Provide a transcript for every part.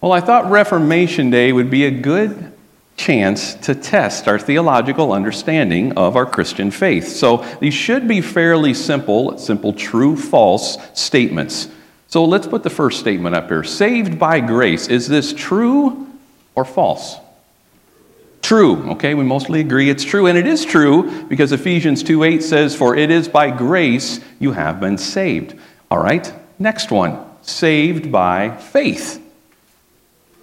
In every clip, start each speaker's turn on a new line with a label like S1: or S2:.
S1: Well, I thought Reformation Day would be a good chance to test our theological understanding of our Christian faith. So these should be fairly simple, simple true false statements. So let's put the first statement up here. Saved by grace. Is this true or false? True. Okay, we mostly agree it's true. And it is true because Ephesians 2 8 says, For it is by grace you have been saved. All right, next one. Saved by faith.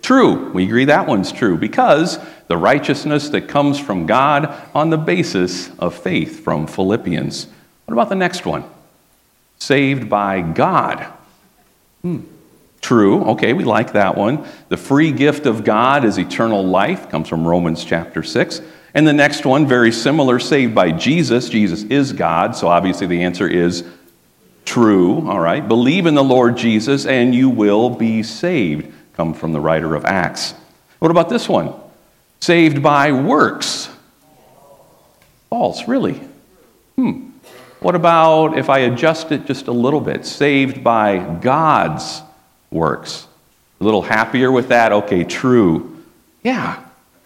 S1: True. We agree that one's true because the righteousness that comes from God on the basis of faith from Philippians. What about the next one? Saved by God. Hmm. True. Okay, we like that one. The free gift of God is eternal life, comes from Romans chapter 6. And the next one, very similar, saved by Jesus. Jesus is God, so obviously the answer is true. All right. Believe in the Lord Jesus and you will be saved, come from the writer of Acts. What about this one? Saved by works. False, really. Hmm. What about if I adjust it just a little bit? Saved by God's works. A little happier with that? Okay, true. Yeah,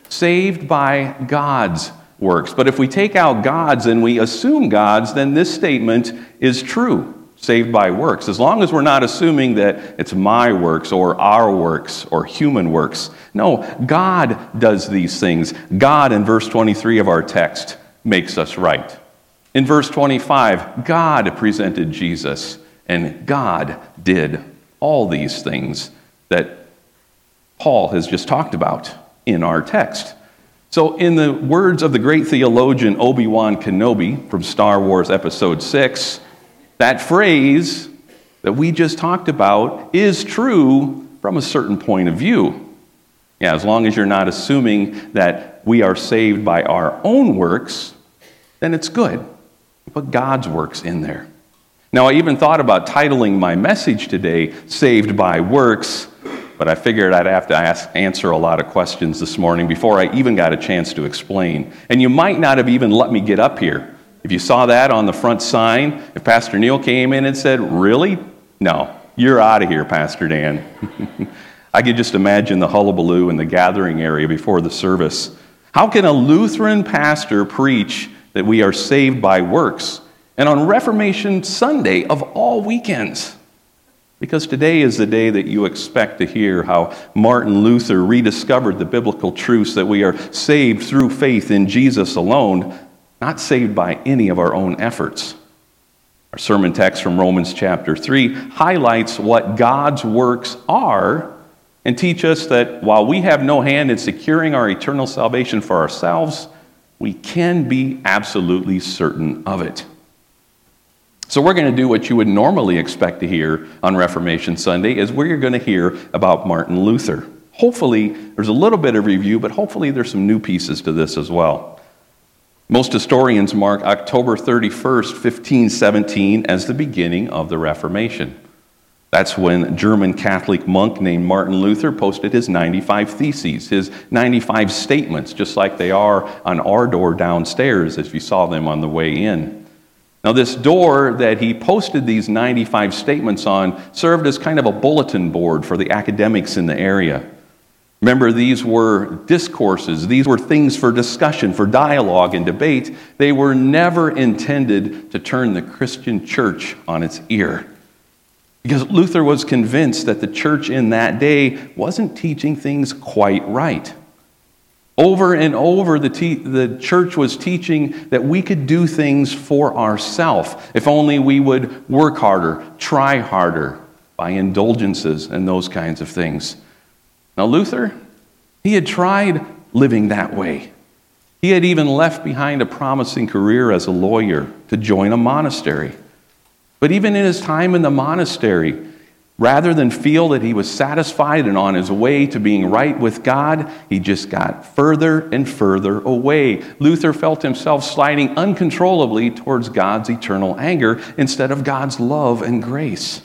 S1: saved by God's works. But if we take out God's and we assume God's, then this statement is true. Saved by works. As long as we're not assuming that it's my works or our works or human works. No, God does these things. God, in verse 23 of our text, makes us right. In verse 25, God presented Jesus, and God did all these things that Paul has just talked about in our text. So, in the words of the great theologian Obi Wan Kenobi from Star Wars Episode 6, that phrase that we just talked about is true from a certain point of view. Yeah, as long as you're not assuming that we are saved by our own works, then it's good. Put God's works in there. Now, I even thought about titling my message today, Saved by Works, but I figured I'd have to ask, answer a lot of questions this morning before I even got a chance to explain. And you might not have even let me get up here. If you saw that on the front sign, if Pastor Neil came in and said, Really? No, you're out of here, Pastor Dan. I could just imagine the hullabaloo in the gathering area before the service. How can a Lutheran pastor preach that we are saved by works. And on Reformation Sunday of all weekends, because today is the day that you expect to hear how Martin Luther rediscovered the biblical truths that we are saved through faith in Jesus alone, not saved by any of our own efforts. Our sermon text from Romans chapter 3 highlights what God's works are and teach us that while we have no hand in securing our eternal salvation for ourselves, we can be absolutely certain of it. So we're going to do what you would normally expect to hear on Reformation Sunday is we're going to hear about Martin Luther. Hopefully there's a little bit of review, but hopefully there's some new pieces to this as well. Most historians mark October 31st, 1517 as the beginning of the Reformation. That's when German Catholic monk named Martin Luther posted his 95 Theses, his 95 statements, just like they are on our door downstairs as you saw them on the way in. Now, this door that he posted these 95 statements on served as kind of a bulletin board for the academics in the area. Remember, these were discourses, these were things for discussion, for dialogue and debate. They were never intended to turn the Christian church on its ear. Because Luther was convinced that the church in that day wasn't teaching things quite right. Over and over, the, te- the church was teaching that we could do things for ourselves if only we would work harder, try harder by indulgences and those kinds of things. Now, Luther, he had tried living that way. He had even left behind a promising career as a lawyer to join a monastery. But even in his time in the monastery, rather than feel that he was satisfied and on his way to being right with God, he just got further and further away. Luther felt himself sliding uncontrollably towards God's eternal anger instead of God's love and grace.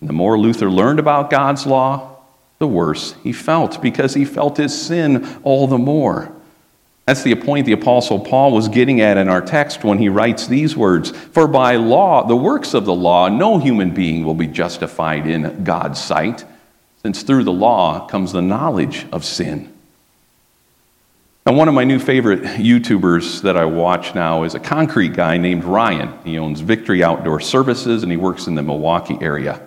S1: And the more Luther learned about God's law, the worse he felt because he felt his sin all the more. That's the point the Apostle Paul was getting at in our text when he writes these words For by law, the works of the law, no human being will be justified in God's sight, since through the law comes the knowledge of sin. And one of my new favorite YouTubers that I watch now is a concrete guy named Ryan. He owns Victory Outdoor Services and he works in the Milwaukee area.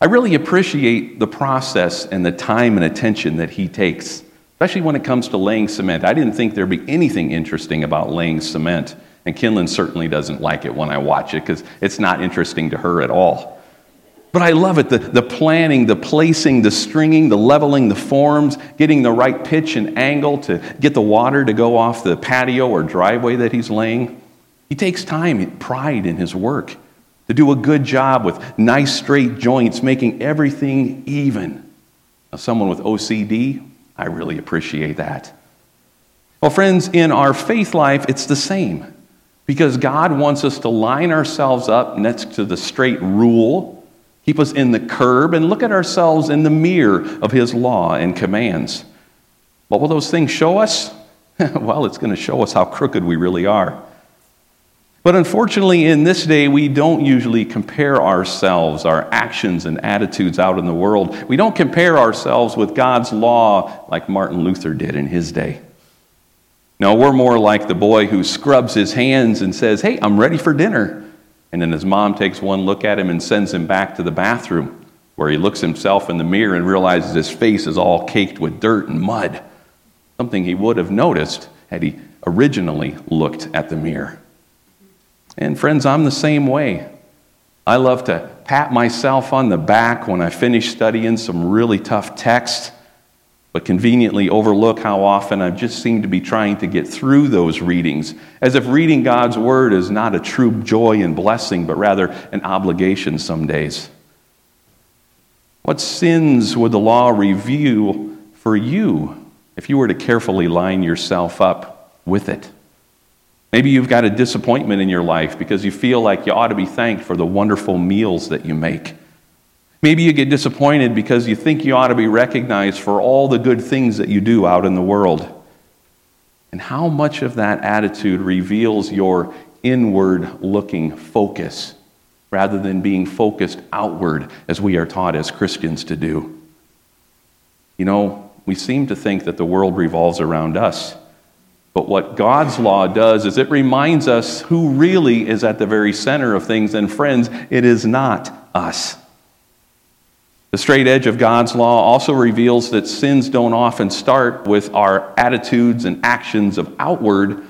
S1: I really appreciate the process and the time and attention that he takes, especially when it comes to laying cement. I didn't think there'd be anything interesting about laying cement, and Kinlan certainly doesn't like it when I watch it because it's not interesting to her at all. But I love it the, the planning, the placing, the stringing, the leveling the forms, getting the right pitch and angle to get the water to go off the patio or driveway that he's laying. He takes time, pride in his work to do a good job with nice straight joints, making everything even. Now, someone with OCD, I really appreciate that. Well, friends, in our faith life, it's the same because God wants us to line ourselves up next to the straight rule keep us in the curb, and look at ourselves in the mirror of His law and commands. What will those things show us? well, it's going to show us how crooked we really are. But unfortunately, in this day, we don't usually compare ourselves, our actions and attitudes out in the world. We don't compare ourselves with God's law like Martin Luther did in his day. No, we're more like the boy who scrubs his hands and says, Hey, I'm ready for dinner. And then his mom takes one look at him and sends him back to the bathroom where he looks himself in the mirror and realizes his face is all caked with dirt and mud. Something he would have noticed had he originally looked at the mirror. And friends, I'm the same way. I love to pat myself on the back when I finish studying some really tough text but conveniently overlook how often I just seem to be trying to get through those readings, as if reading God's Word is not a true joy and blessing, but rather an obligation some days. What sins would the law review for you if you were to carefully line yourself up with it? Maybe you've got a disappointment in your life because you feel like you ought to be thanked for the wonderful meals that you make. Maybe you get disappointed because you think you ought to be recognized for all the good things that you do out in the world. And how much of that attitude reveals your inward looking focus rather than being focused outward as we are taught as Christians to do? You know, we seem to think that the world revolves around us. But what God's law does is it reminds us who really is at the very center of things. And friends, it is not us. The straight edge of God's law also reveals that sins don't often start with our attitudes and actions of outward,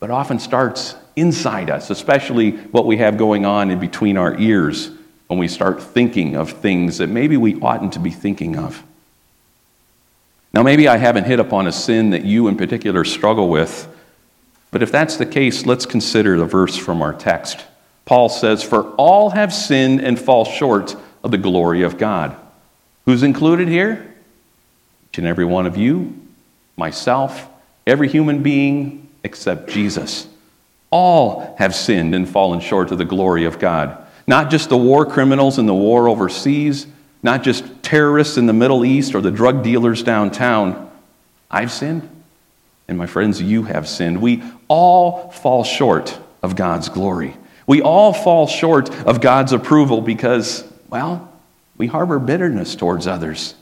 S1: but often starts inside us, especially what we have going on in between our ears when we start thinking of things that maybe we oughtn't to be thinking of. Now, maybe I haven't hit upon a sin that you in particular struggle with, but if that's the case, let's consider the verse from our text. Paul says, For all have sinned and fall short of the glory of God. Who's included here? Each and every one of you, myself, every human being except Jesus. All have sinned and fallen short of the glory of God. Not just the war criminals in the war overseas, not just terrorists in the Middle East or the drug dealers downtown. I've sinned, and my friends, you have sinned. We all fall short of God's glory. We all fall short of God's approval because, well, we harbor bitterness towards others.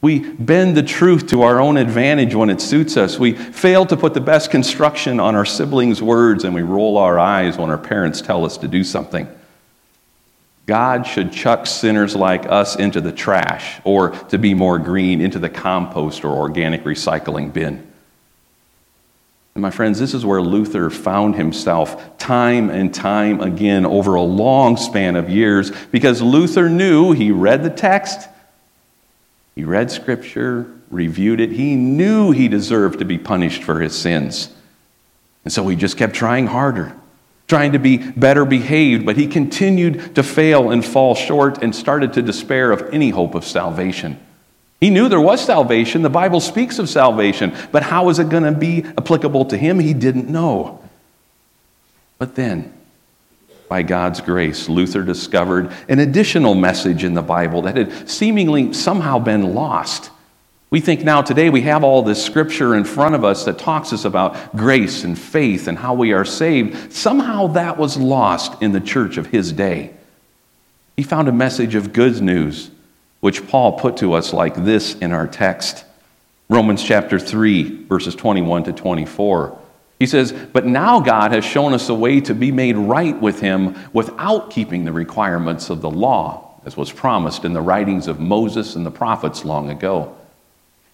S1: We bend the truth to our own advantage when it suits us. We fail to put the best construction on our siblings' words, and we roll our eyes when our parents tell us to do something. God should chuck sinners like us into the trash, or to be more green, into the compost or organic recycling bin. And my friends, this is where Luther found himself time and time again over a long span of years because Luther knew he read the text, he read scripture, reviewed it, he knew he deserved to be punished for his sins. And so he just kept trying harder, trying to be better behaved, but he continued to fail and fall short and started to despair of any hope of salvation. He knew there was salvation. The Bible speaks of salvation, but how is it going to be applicable to him? He didn't know. But then, by God's grace, Luther discovered an additional message in the Bible that had seemingly somehow been lost. We think now today we have all this scripture in front of us that talks us about grace and faith and how we are saved. Somehow that was lost in the church of his day. He found a message of good news which Paul put to us like this in our text Romans chapter 3, verses 21 to 24. He says, But now God has shown us a way to be made right with Him without keeping the requirements of the law, as was promised in the writings of Moses and the prophets long ago.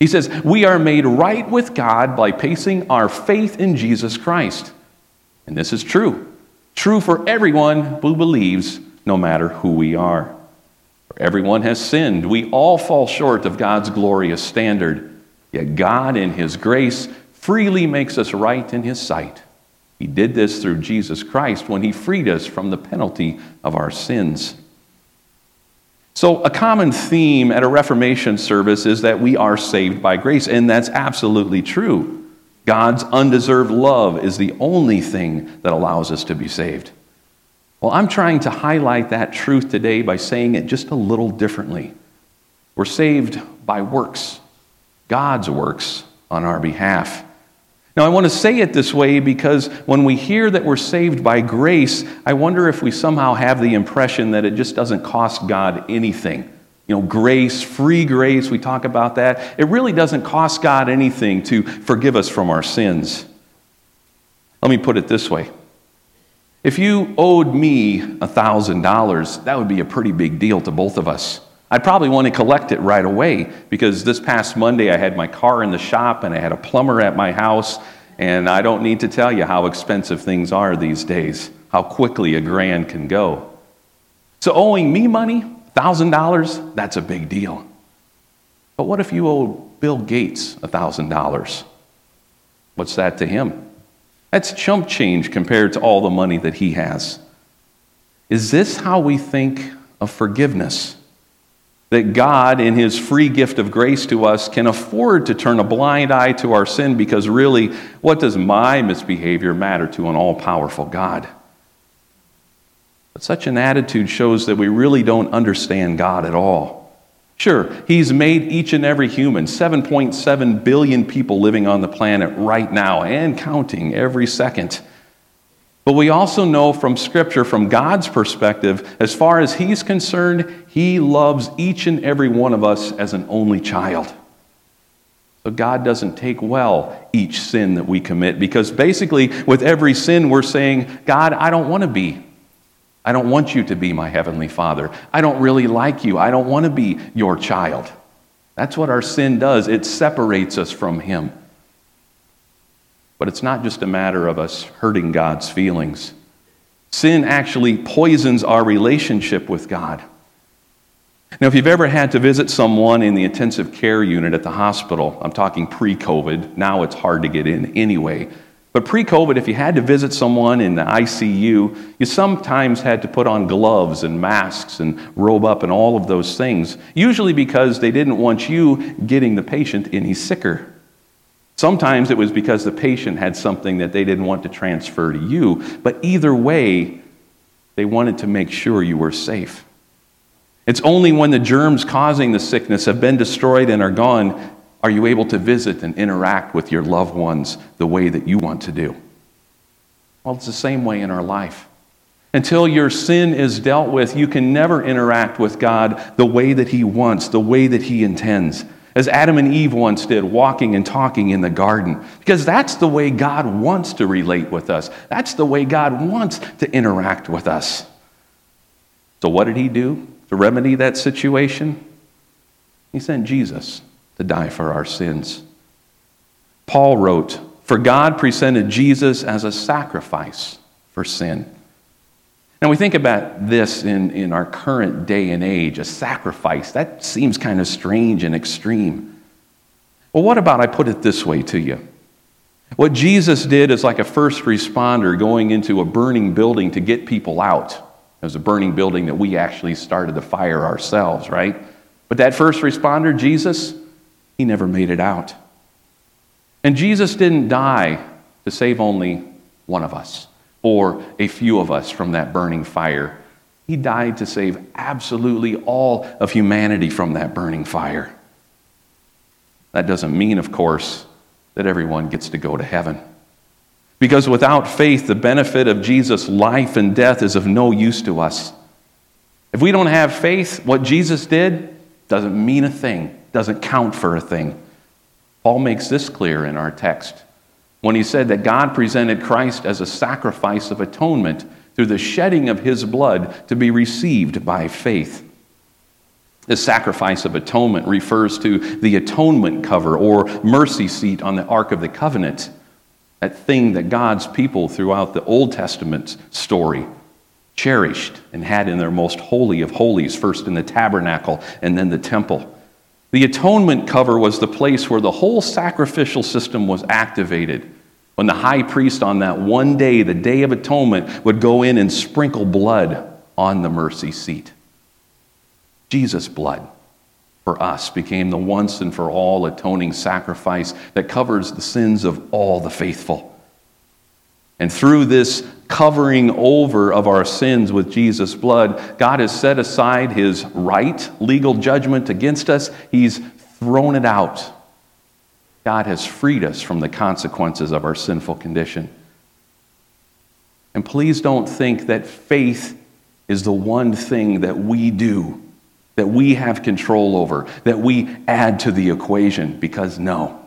S1: He says, We are made right with God by placing our faith in Jesus Christ. And this is true. True for everyone who believes, no matter who we are. For everyone has sinned. We all fall short of God's glorious standard. Yet God, in His grace, freely makes us right in His sight. He did this through Jesus Christ when He freed us from the penalty of our sins. So, a common theme at a Reformation service is that we are saved by grace, and that's absolutely true. God's undeserved love is the only thing that allows us to be saved. Well, I'm trying to highlight that truth today by saying it just a little differently. We're saved by works, God's works on our behalf. Now, I want to say it this way because when we hear that we're saved by grace, I wonder if we somehow have the impression that it just doesn't cost God anything. You know, grace, free grace, we talk about that. It really doesn't cost God anything to forgive us from our sins. Let me put it this way if you owed me $1,000, that would be a pretty big deal to both of us. I'd probably want to collect it right away because this past Monday I had my car in the shop and I had a plumber at my house, and I don't need to tell you how expensive things are these days, how quickly a grand can go. So, owing me money, $1,000, that's a big deal. But what if you owe Bill Gates $1,000? What's that to him? That's chump change compared to all the money that he has. Is this how we think of forgiveness? That God, in His free gift of grace to us, can afford to turn a blind eye to our sin because really, what does my misbehavior matter to an all powerful God? But such an attitude shows that we really don't understand God at all. Sure, He's made each and every human, 7.7 billion people living on the planet right now and counting every second. But we also know from Scripture, from God's perspective, as far as He's concerned, He loves each and every one of us as an only child. So God doesn't take well each sin that we commit because basically, with every sin, we're saying, God, I don't want to be. I don't want you to be my heavenly Father. I don't really like you. I don't want to be your child. That's what our sin does, it separates us from Him. But it's not just a matter of us hurting God's feelings. Sin actually poisons our relationship with God. Now, if you've ever had to visit someone in the intensive care unit at the hospital, I'm talking pre COVID, now it's hard to get in anyway. But pre COVID, if you had to visit someone in the ICU, you sometimes had to put on gloves and masks and robe up and all of those things, usually because they didn't want you getting the patient any sicker. Sometimes it was because the patient had something that they didn't want to transfer to you, but either way, they wanted to make sure you were safe. It's only when the germs causing the sickness have been destroyed and are gone are you able to visit and interact with your loved ones the way that you want to do. Well, it's the same way in our life. Until your sin is dealt with, you can never interact with God the way that He wants, the way that He intends as Adam and Eve once did, walking and talking in the garden. Because that's the way God wants to relate with us, that's the way God wants to interact with us. So, what did He do to remedy that situation? He sent Jesus to die for our sins. Paul wrote, For God presented Jesus as a sacrifice for sin. Now, we think about this in, in our current day and age, a sacrifice. That seems kind of strange and extreme. Well, what about I put it this way to you? What Jesus did is like a first responder going into a burning building to get people out. It was a burning building that we actually started the fire ourselves, right? But that first responder, Jesus, he never made it out. And Jesus didn't die to save only one of us or a few of us from that burning fire. He died to save absolutely all of humanity from that burning fire. That doesn't mean, of course, that everyone gets to go to heaven. Because without faith, the benefit of Jesus' life and death is of no use to us. If we don't have faith, what Jesus did, doesn't mean a thing, doesn't count for a thing. Paul makes this clear in our text when he said that God presented Christ as a sacrifice of atonement through the shedding of his blood to be received by faith. The sacrifice of atonement refers to the atonement cover or mercy seat on the Ark of the Covenant, that thing that God's people throughout the Old Testament story cherished and had in their most holy of holies, first in the tabernacle and then the temple. The atonement cover was the place where the whole sacrificial system was activated. When the high priest on that one day, the Day of Atonement, would go in and sprinkle blood on the mercy seat. Jesus' blood for us became the once and for all atoning sacrifice that covers the sins of all the faithful. And through this covering over of our sins with Jesus' blood, God has set aside his right legal judgment against us. He's thrown it out. God has freed us from the consequences of our sinful condition. And please don't think that faith is the one thing that we do that we have control over, that we add to the equation, because no.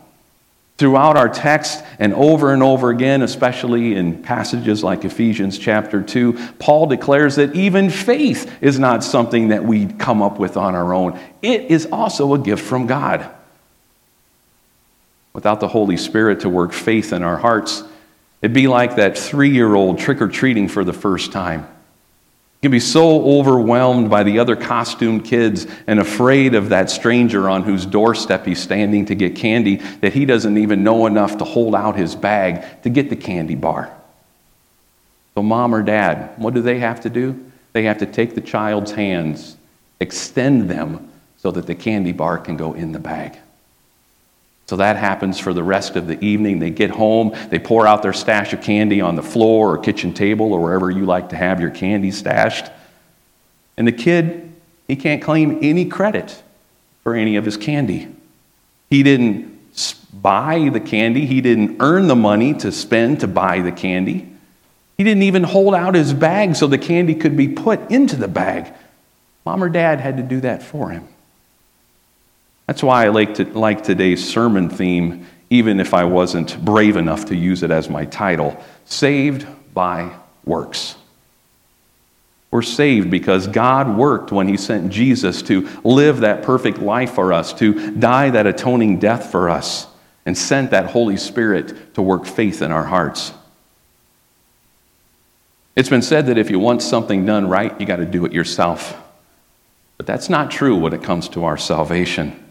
S1: Throughout our text and over and over again, especially in passages like Ephesians chapter 2, Paul declares that even faith is not something that we come up with on our own. It is also a gift from God. Without the Holy Spirit to work faith in our hearts, it'd be like that three year old trick or treating for the first time can be so overwhelmed by the other costumed kids and afraid of that stranger on whose doorstep he's standing to get candy that he doesn't even know enough to hold out his bag to get the candy bar. So, mom or dad, what do they have to do? They have to take the child's hands, extend them so that the candy bar can go in the bag. So that happens for the rest of the evening. They get home, they pour out their stash of candy on the floor or kitchen table or wherever you like to have your candy stashed. And the kid, he can't claim any credit for any of his candy. He didn't buy the candy, he didn't earn the money to spend to buy the candy. He didn't even hold out his bag so the candy could be put into the bag. Mom or dad had to do that for him. That's why I like, to, like today's sermon theme, even if I wasn't brave enough to use it as my title Saved by Works. We're saved because God worked when He sent Jesus to live that perfect life for us, to die that atoning death for us, and sent that Holy Spirit to work faith in our hearts. It's been said that if you want something done right, you got to do it yourself. But that's not true when it comes to our salvation.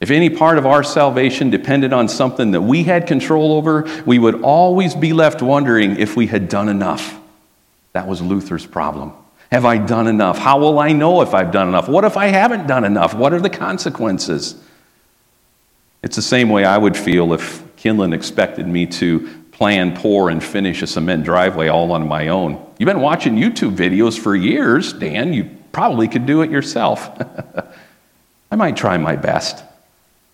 S1: If any part of our salvation depended on something that we had control over, we would always be left wondering if we had done enough. That was Luther's problem. Have I done enough? How will I know if I've done enough? What if I haven't done enough? What are the consequences? It's the same way I would feel if Kinlan expected me to plan, pour, and finish a cement driveway all on my own. You've been watching YouTube videos for years, Dan. You probably could do it yourself. I might try my best.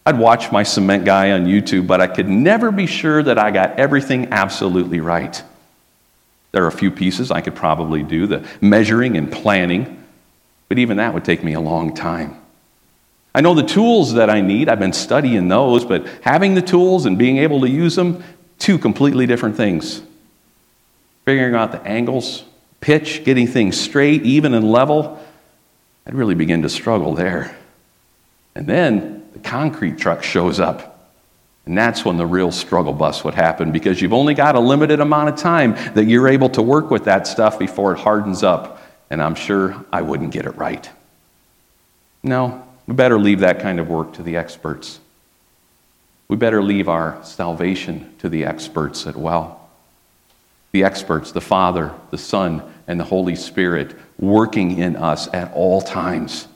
S1: I'd watch my cement guy on YouTube, but I could never be sure that I got everything absolutely right. There are a few pieces I could probably do the measuring and planning, but even that would take me a long time. I know the tools that I need, I've been studying those, but having the tools and being able to use them, two completely different things. Figuring out the angles, pitch, getting things straight, even and level, I'd really begin to struggle there. And then the concrete truck shows up. And that's when the real struggle bus would happen because you've only got a limited amount of time that you're able to work with that stuff before it hardens up. And I'm sure I wouldn't get it right. No, we better leave that kind of work to the experts. We better leave our salvation to the experts as well. The experts, the Father, the Son, and the Holy Spirit working in us at all times.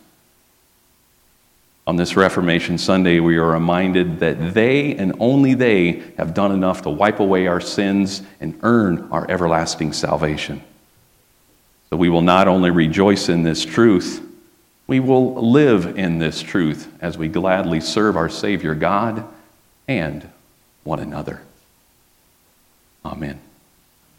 S1: On this Reformation Sunday, we are reminded that they and only they have done enough to wipe away our sins and earn our everlasting salvation. So we will not only rejoice in this truth, we will live in this truth as we gladly serve our Savior God and one another. Amen.